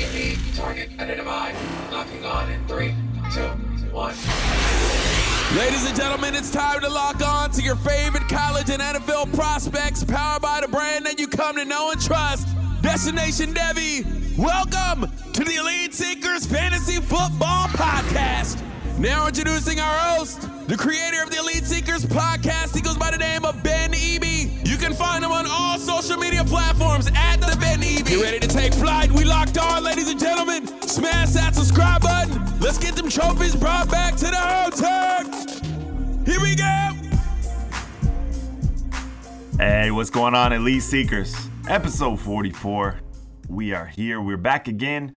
Elite target identified. Locking on in three, two, one. Ladies and gentlemen, it's time to lock on to your favorite college and NFL prospects, powered by the brand that you come to know and trust. Destination Devy. Welcome to the Elite Seekers Fantasy Football Podcast. Now introducing our host, the creator of the Elite Seekers podcast. He goes by the name of Ben Eby. You can find him on all social media platforms at the Ben Eby. Get ready to take flight. We locked on, ladies and gentlemen. Smash that subscribe button. Let's get them trophies brought back to the hotel. Here we go. Hey, what's going on, Elite Seekers? Episode 44. We are here. We're back again.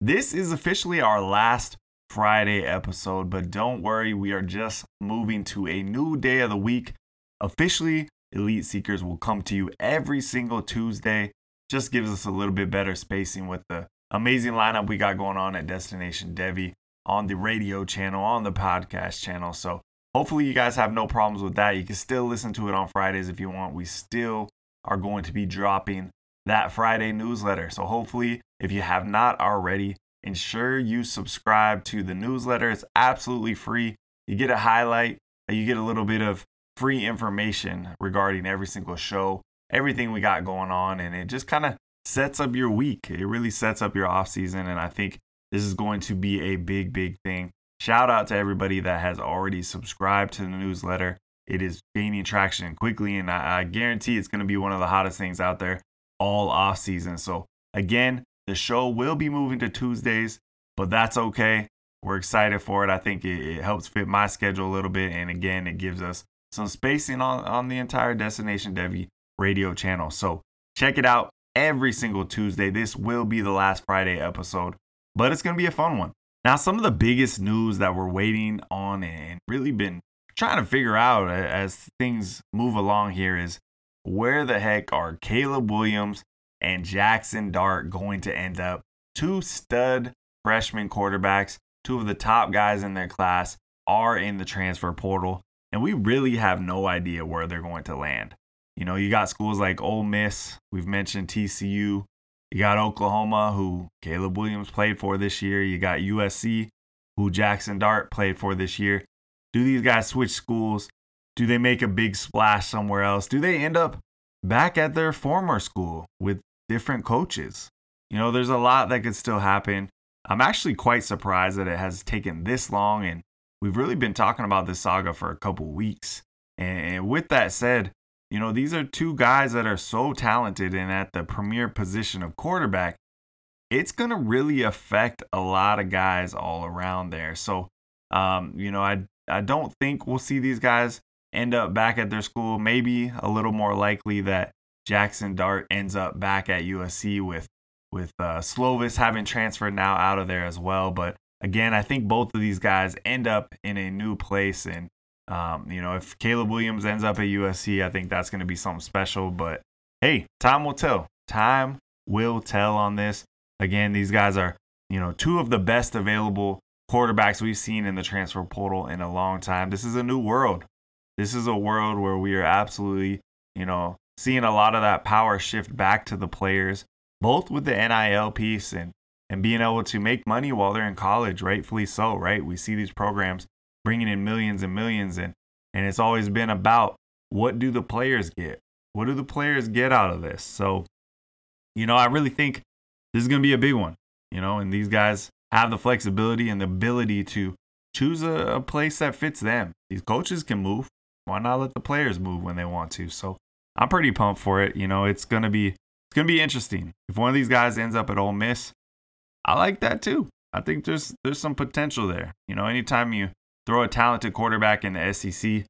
This is officially our last Friday episode, but don't worry, we are just moving to a new day of the week. Officially, Elite Seekers will come to you every single Tuesday. Just gives us a little bit better spacing with the amazing lineup we got going on at Destination Devy on the radio channel, on the podcast channel. So hopefully you guys have no problems with that. You can still listen to it on Fridays if you want. We still are going to be dropping that Friday newsletter. So hopefully, if you have not already, ensure you subscribe to the newsletter. It's absolutely free. You get a highlight, you get a little bit of free information regarding every single show, everything we got going on, and it just kind of sets up your week. It really sets up your off season, and I think this is going to be a big, big thing. Shout out to everybody that has already subscribed to the newsletter. It is gaining traction quickly, and I, I guarantee it's going to be one of the hottest things out there all off season. So again, the show will be moving to Tuesdays, but that's okay. We're excited for it. I think it, it helps fit my schedule a little bit, and again, it gives us some spacing on, on the entire Destination Devy radio channel. So check it out every single Tuesday. This will be the last Friday episode, but it's going to be a fun one. Now, some of the biggest news that we're waiting on and really been trying to figure out as things move along here is where the heck are Caleb Williams and Jaxson Dart going to end up? Two stud freshman quarterbacks, two of the top guys in their class are in the transfer portal, and we really have no idea where they're going to land. You know, you got schools like Ole Miss, we've mentioned TCU, you got Oklahoma, who Caleb Williams played for this year, you got USC, who Jaxson Dart played for this year. Do these guys switch schools? Do they make a big splash somewhere else? Do they end up back at their former school with different coaches? You know, there's a lot that could still happen. I'm actually quite surprised that it has taken this long, and we've really been talking about this saga for a couple weeks. And with that said, you know, these are two guys that are so talented and at the premier position of quarterback. It's going to really affect a lot of guys all around there. So, um, you know, I I don't think we'll see these guys end up back at their school. Maybe a little more likely that Jaxson Dart ends up back at USC with with uh, Slovis having transferred now out of there as well. But again, I think both of these guys end up in a new place. And um, you know, if Caleb Williams ends up at USC, I think that's going to be something special. But hey, time will tell. Time will tell on this. Again, these guys are you know two of the best available quarterbacks we've seen in the transfer portal in a long time. This is a new world this is a world where we are absolutely, you know, seeing a lot of that power shift back to the players, both with the NIL piece and and being able to make money while they're in college, rightfully so, right? We see these programs bringing in millions and millions and and it's always been about what do the players get? What do the players get out of this? So, you know, I really think this is going to be a big one, you know, and these guys have the flexibility and the ability to choose a, a place that fits them. These coaches can move why not let the players move when they want to? So I'm pretty pumped for it. You know, it's gonna be it's gonna be interesting. If one of these guys ends up at Ole Miss, I like that too. I think there's there's some potential there. You know, anytime you throw a talented quarterback in the SEC,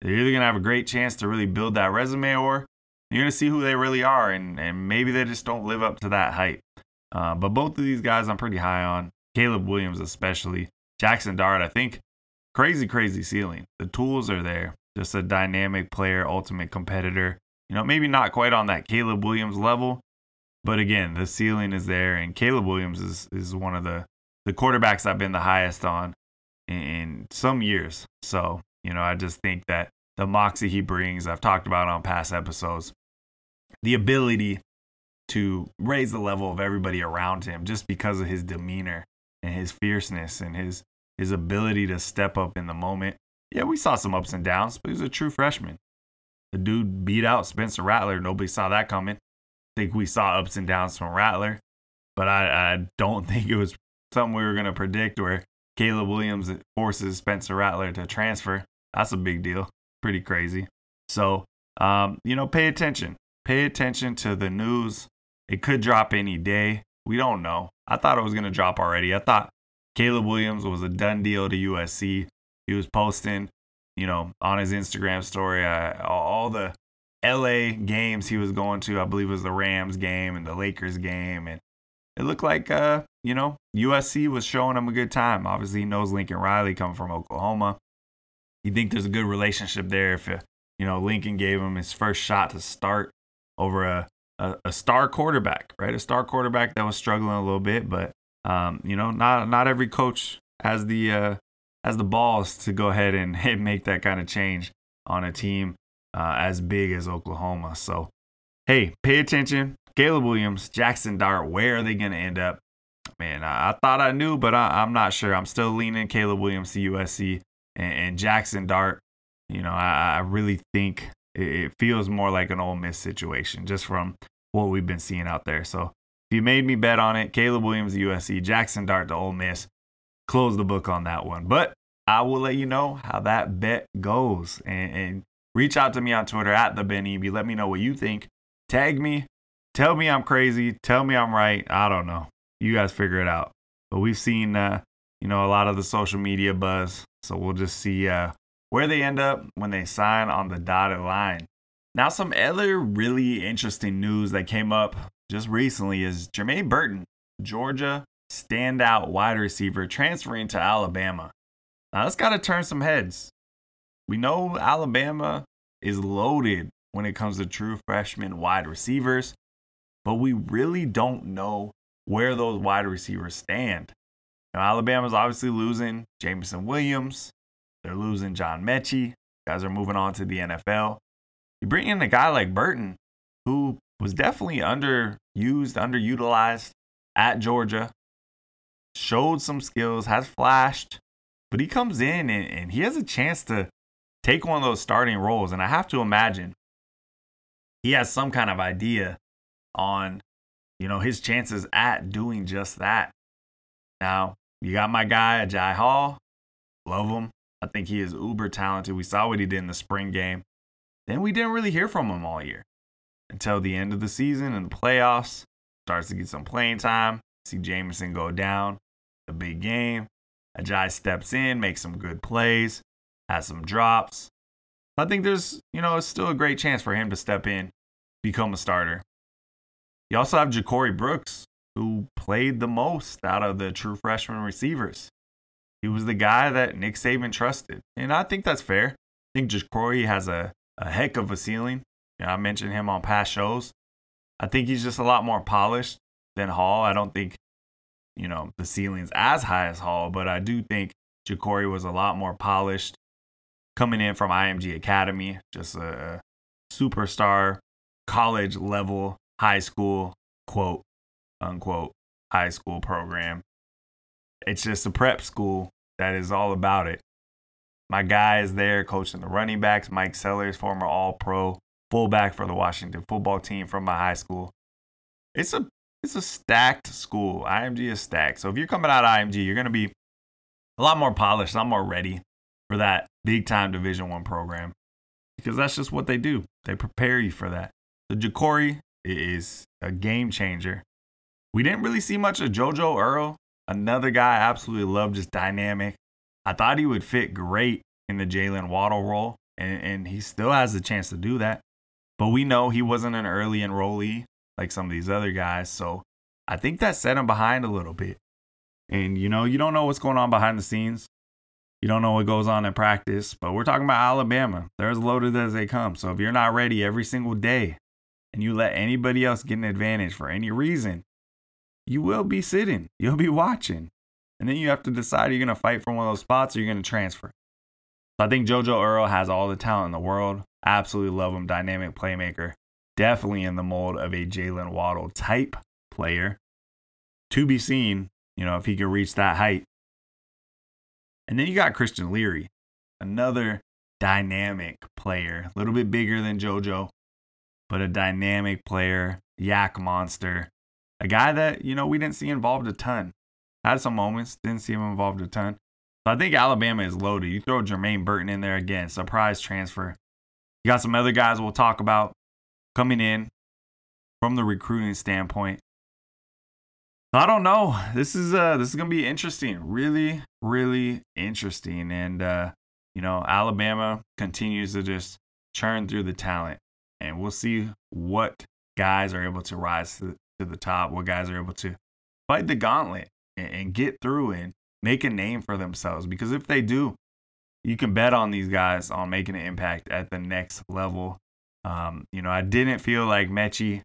they're either gonna have a great chance to really build that resume, or you're gonna see who they really are, and and maybe they just don't live up to that hype. Uh, but both of these guys, I'm pretty high on. Caleb Williams, especially Jaxson Dart. I think crazy, crazy ceiling. The tools are there just a dynamic player, ultimate competitor. You know, maybe not quite on that Caleb Williams level, but again, the ceiling is there, and Caleb Williams is is one of the the quarterbacks I've been the highest on in, some years. So you know, I just think that the moxie he brings, I've talked about on past episodes, the ability to raise the level of everybody around him just because of his demeanor and his fierceness and his his ability to step up in the moment. Yeah, we saw some ups and downs, but he's a true freshman. The dude beat out Spencer Rattler. Nobody saw that coming. Think we saw ups and downs from Rattler, but I, I don't think it was something we were going to predict where Caleb Williams forces Spencer Rattler to transfer. That's a big deal. Pretty crazy. So, um, you know, pay attention. Pay attention to the news. It could drop any day. We don't know. I thought it was going to drop already. I thought Caleb Williams was a done deal to USC. He was posting, you know, on his Instagram story, uh, all the LA games he was going to. I believe it was the Rams game and the Lakers game. And it looked like, uh, you know, USC was showing him a good time. Obviously, he knows Lincoln Riley coming from Oklahoma. You think there's a good relationship there if, you know, Lincoln gave him his first shot to start over a, a, a star quarterback, right? A star quarterback that was struggling a little bit, but um, you know, not not every coach has the uh, has the balls to go ahead and make that kind of change on a team uh, as big as Oklahoma. So, hey, pay attention. Caleb Williams, Jaxson Dart, where are they going to end up? Man, I, I, thought I knew, but I, am not sure. I'm still leaning Caleb Williams to USC and, and Jaxson Dart. You know, I, I really think it, it feels more like an Ole Miss situation just from what we've been seeing out there. So if you made me bet on it, Caleb Williams, USC, Jaxson Dart to Ole Miss, close the book on that one. But I will let you know how that bet goes. And, and reach out to me on Twitter at the Ben Eby. Let me know what you think. Tag me. Tell me I'm crazy. Tell me I'm right. I don't know. You guys figure it out. But we've seen, uh, you know, a lot of the social media buzz. So we'll just see uh, where they end up when they sign on the dotted line. Now, some other really interesting news that came up just recently is Jermaine Burton, Georgia standout wide receiver, transferring to Alabama. Now, that's got to turn some heads. We know Alabama is loaded when it comes to true freshman wide receivers, but we really don't know where those wide receivers stand. Now, Alabama's obviously losing Jameson Williams. They're losing John Metchie. Guys are moving on to the NFL. You bring in a guy like Burton, who was definitely underused, underutilized at Georgia, showed some skills, has flashed, but he comes in and, and he has a chance to take one of those starting roles. And I have to imagine he has some kind of idea on, you know, his chances at doing just that. Now, you got my guy, Agiye Hall. Love him. I think he is uber talented. We saw what he did in the spring game. Then we didn't really hear from him all year until the end of the season and the playoffs. Starts to get some playing time. See Jameson go down. The big game. Agiye steps in, makes some good plays, has some drops. I think there's, you know, it's still a great chance for him to step in, become a starter. You also have Ja'Corey Brooks, who played the most out of the true freshman receivers. He was the guy that Nick Saban trusted. And I think that's fair. I think Ja'Corey has a, a heck of a ceiling. You know, I mentioned him on past shows. I think he's just a lot more polished than Hall. I don't think, you know, the ceiling's as high as Hall, but I do think Ja'Corey was a lot more polished coming in from IMG Academy, just a superstar college level high school quote unquote high school program. It's just a prep school that is all about it. My guy is there coaching the running backs, Mike Sellers, former all pro fullback for the Washington football team from my high school. It's a it's a stacked school. IMG is stacked. So if you're coming out of IMG, you're gonna be a lot more polished, a lot more ready for that big time Division One program because that's just what they do. They prepare you for that. The Ja'Corey is a game changer. We didn't really see much of JoJo Earle, another guy I absolutely love, just dynamic. I thought he would fit great in the Jaylen Waddle role, and, and he still has the chance to do that. But we know he wasn't an early enrollee like some of these other guys. So I think that set him behind a little bit. And you know, you don't know what's going on behind the scenes. You don't know what goes on in practice, but we're talking about Alabama. They're as loaded as they come. So if you're not ready every single day and you let anybody else get an advantage for any reason, you will be sitting. You'll be watching. And then you have to decide you're going to fight for one of those spots or you're going to transfer. So I think JoJo Earle has all the talent in the world. Absolutely love him. Dynamic playmaker. definitely in the mold of a Jaylen Waddle type player. To be seen, you know, if he can reach that height. And then you got Christian Leary, another dynamic player, a little bit bigger than JoJo, but a dynamic player, YAC monster, a guy that, you know, we didn't see involved a ton. Had some moments, didn't see him involved a ton. So I think Alabama is loaded. You throw Jermaine Burton in there again, surprise transfer. You got some other guys we'll talk about coming in from the recruiting standpoint. I don't know. This is uh this is gonna be interesting. Really, really interesting. And uh, you know, Alabama continues to just churn through the talent. And we'll see what guys are able to rise to, the top, what guys are able to fight the gauntlet and, and get through and make a name for themselves. Because if they do, you can bet on these guys on making an impact at the next level. Um, you know, I didn't feel like Metchie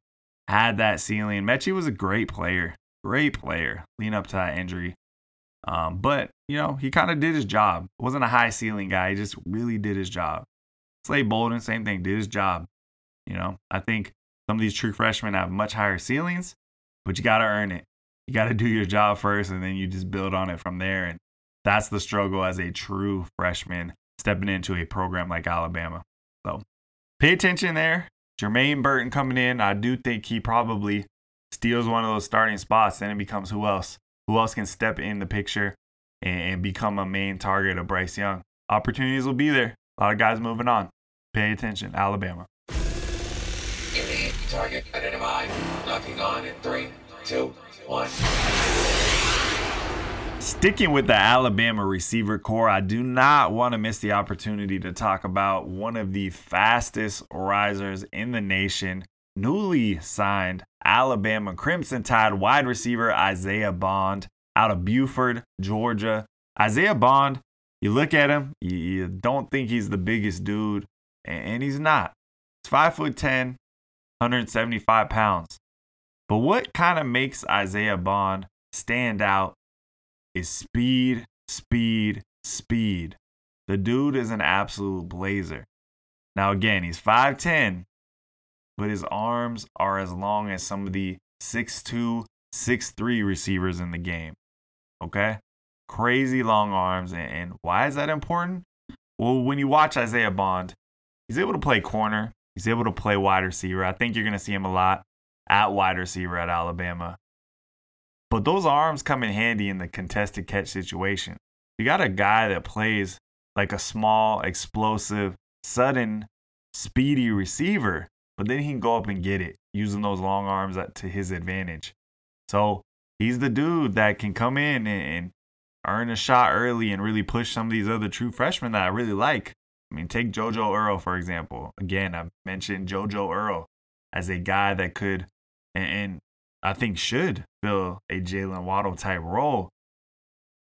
had that ceiling. Metchie was a great player, great player, lean up to that injury. Um, but you know, he kind of did his job. wasn't a high ceiling guy. He just really did his job. Slade Bolden, same thing, did his job. You know, I think some of these true freshmen have much higher ceilings, but you got to earn it. You got to do your job first, and then you just build on it from there. And that's the struggle as a true freshman stepping into a program like Alabama. So pay attention there. Jermaine Burton coming in. I do think he probably steals one of those starting spots. Then it becomes who else? Who else can step in the picture and become a main target of Bryce Young? Opportunities will be there. A lot of guys moving on. Pay attention, Alabama. Target identified. Locking on in three, two, one. Sticking with the Alabama receiver corps, I do not want to miss the opportunity to talk about one of the fastest risers in the nation, newly signed Alabama Crimson Tide wide receiver Isaiah Bond out of Buford, Georgia. Isaiah Bond, you look at him, you don't think he's the biggest dude, and he's not. He's five foot ten, 175 pounds. But what kind of makes Isaiah Bond stand out is speed, speed, speed. The dude is an absolute blazer. Now, again, he's 5'10, but his arms are as long as some of the 6'2, 6'3 receivers in the game. Okay? Crazy long arms. And why is that important? Well, when you watch Isaiah Bond, he's able to play corner, He's able to play wide receiver. I think you're going to see him a lot at wide receiver at Alabama. But those arms come in handy in the contested catch situation. You got a guy that plays like a small, explosive, sudden, speedy receiver, but then he can go up and get it using those long arms to his advantage. So he's the dude that can come in and, earn a shot early and really push some of these other true freshmen that I really like. I mean, take JoJo Earle, for example. Again, I mentioned JoJo Earle as a guy that could and, I think should fill a Jaylen Waddle type role.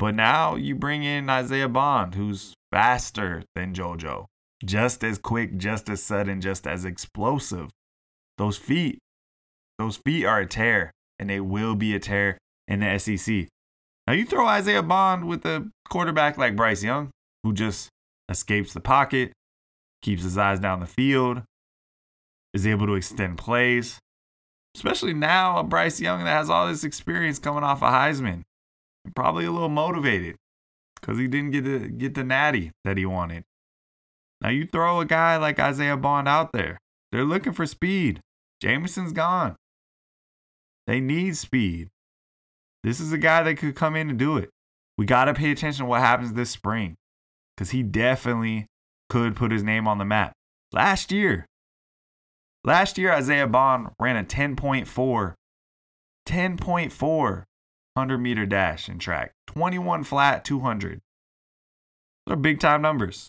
But now you bring in Isaiah Bond, who's faster than JoJo, just as quick, just as sudden, just as explosive. Those feet, those feet are a tear, and they will be a tear in the SEC. Now you throw Isaiah Bond with a quarterback like Bryce Young, who just escapes the pocket, keeps his eyes down the field, is able to extend plays. Especially now, a Bryce Young that has all this experience coming off a of Heisman. Probably a little motivated because he didn't get the, get the natty that he wanted. Now you throw a guy like Isaiah Bond out there. They're looking for speed. Jameson's gone. They need speed. This is a guy that could come in and do it. We got to pay attention to what happens this spring because he definitely could put his name on the map. Last year, last year Isaiah Bond ran a 10.4, 10.4 100 meter dash in track, 21 flat, 200. Those are big time numbers.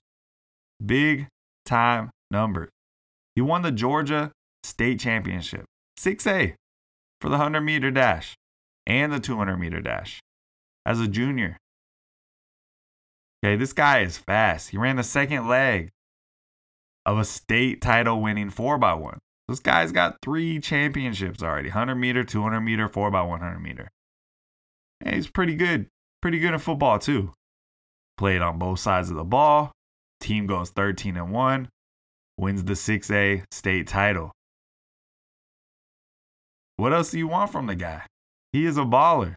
Big time numbers. He won the Georgia State Championship, 6A, for the 100 meter dash and the 200 meter dash as a junior. Okay, this guy is fast. He ran the second leg of a state title winning 4x1. This guy's got three championships already 100 meter, 200 meter, 4x100 meter. And he's pretty good. Pretty good in football, too. Played on both sides of the ball. Team goes 13 and 1, wins the 6A state title. What else do you want from the guy? He is a baller.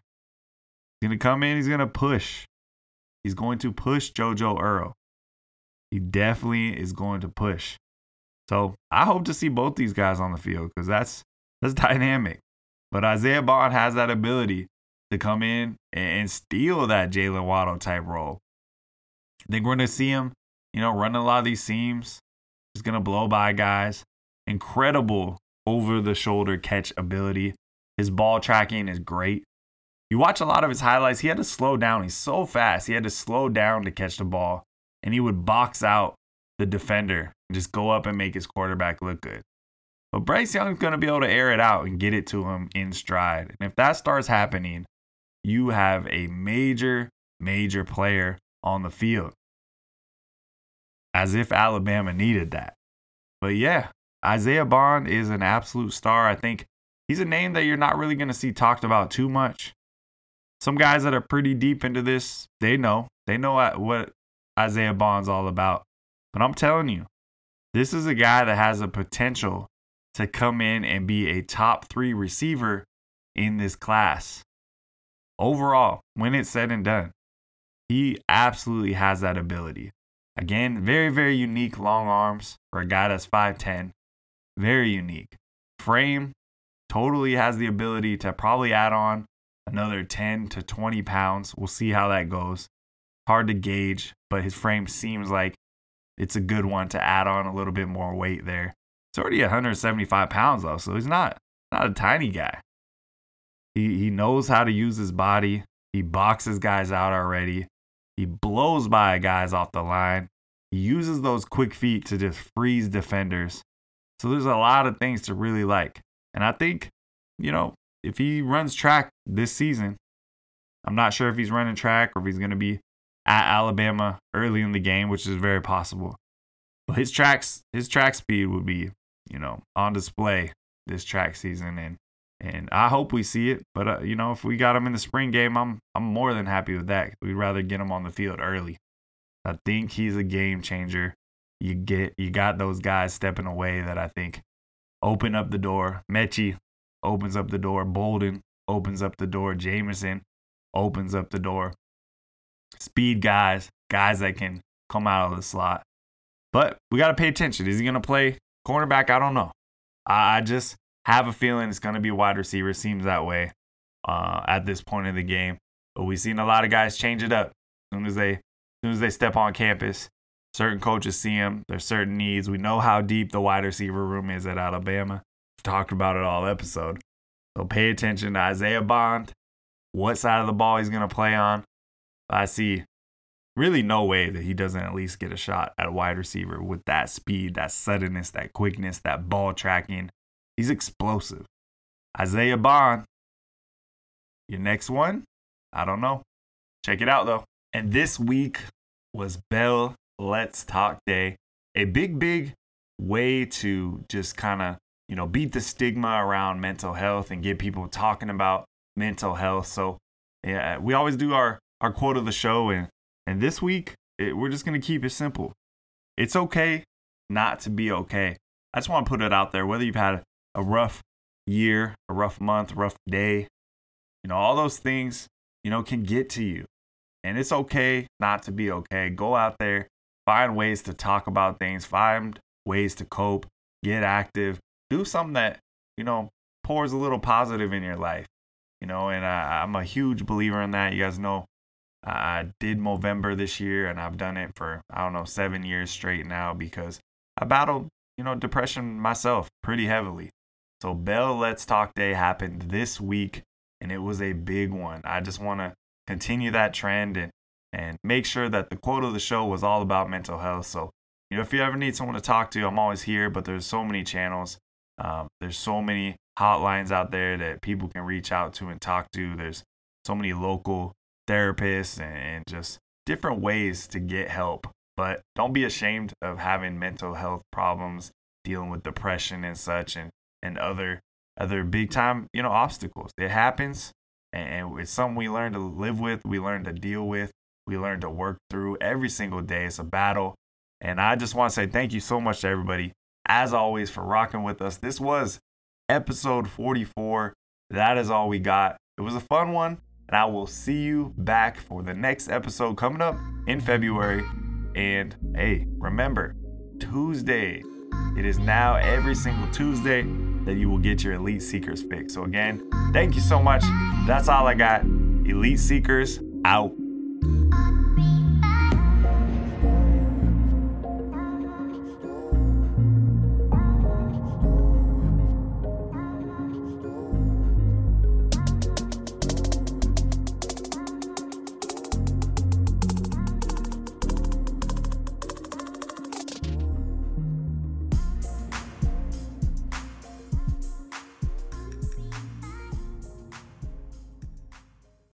He's going to come in, he's going to push. He's going to push JoJo Earle. He definitely is going to push. So I hope to see both these guys on the field because that's that's dynamic. But Isaiah Bond has that ability to come in and steal that Jaylen Waddle type role. I think we're going to see him, you know, running a lot of these seams. He's going to blow by guys. Incredible over the shoulder catch ability. His ball tracking is great. You watch a lot of his highlights, he had to slow down. He's so fast. He had to slow down to catch the ball, and he would box out the defender and just go up and make his quarterback look good. But Bryce Young's going to be able to air it out and get it to him in stride. And if that starts happening, you have a major, major player on the field. As if Alabama needed that. But yeah, Isaiah Bond is an absolute star. I think he's a name that you're not really going to see talked about too much. Some guys that are pretty deep into this, they know. They know what Isaiah Bond's all about. But I'm telling you, this is a guy that has a potential to come in and be a top three receiver in this class. Overall, when it's said and done, he absolutely has that ability. Again, very, very unique long arms for a guy that's 5'10. Very unique. Frame totally has the ability to probably add on another 10 to 20 pounds. We'll see how that goes. Hard to gauge, but his frame seems like it's a good one to add on a little bit more weight there. It's already 175 pounds though, so he's not not a tiny guy. He he knows how to use his body. He boxes guys out already. He blows by guys off the line. He uses those quick feet to just freeze defenders. So there's a lot of things to really like. And I think, you know, if he runs track this season, I'm not sure if he's running track or if he's going to be at Alabama early in the game, which is very possible. But his tracks, his track speed would be, you know, on display this track season, and and I hope we see it. But uh, you know, if we got him in the spring game, I'm I'm more than happy with that. We'd rather get him on the field early. I think he's a game changer. You get you got those guys stepping away that I think open up the door. Metchie opens up the door. Bolden opens up the door. Jameson opens up the door speed guys, guys that can come out of the slot. But we got to pay attention. Is he going to play cornerback? I don't know. I just have a feeling it's going to be wide receiver. Seems that way uh, at this point in the game. But we've seen a lot of guys change it up as soon as they, as soon as they step on campus. Certain coaches see them. There's certain needs. We know how deep the wide receiver room is at Alabama. We've talked about it all episode. So pay attention to Isaiah Bond, what side of the ball he's going to play on. I see really no way that he doesn't at least get a shot at a wide receiver with that speed, that suddenness, that quickness, that ball tracking. He's explosive. Isaiah Bond, your next one? I don't know. Check it out though. And this week was Bell Let's Talk Day. A big, big way to just kind of, you know, beat the stigma around mental health and get people talking about mental health. So, yeah, we always do our our quote of the show. And, and this week, it, we're just going to keep it simple. It's okay not to be okay. I just want to put it out there whether you've had a rough year, a rough month, rough day, you know, all those things, you know, can get to you. And it's okay not to be okay. Go out there, find ways to talk about things, find ways to cope, get active, do something that, you know, pours a little positive in your life. You know, and I, I'm a huge believer in that. You guys know I did Movember this year, and I've done it for I don't know seven years straight now because I battled you know depression myself pretty heavily. So Bell Let's Talk Day happened this week, and it was a big one. I just want to continue that trend and and make sure that the quote of the show was all about mental health. So you know if you ever need someone to talk to, I'm always here. But there's so many channels. Um, there's so many hotlines out there that people can reach out to and talk to. There's so many local therapists and just different ways to get help. But don't be ashamed of having mental health problems, dealing with depression and such, and, and other other big time you know obstacles. It happens, and it's something we learn to live with. We learn to deal with. We learn to work through every single day. It's a battle, and I just want to say thank you so much to everybody, as always, for rocking with us. This was episode 44. That is all we got. It was a fun one, and I will see you back for the next episode coming up in February. And hey, remember, Tuesday. It is now every single Tuesday that you will get your Elite Seekers fix. So, again, thank you so much. That's all I got. Elite Seekers out.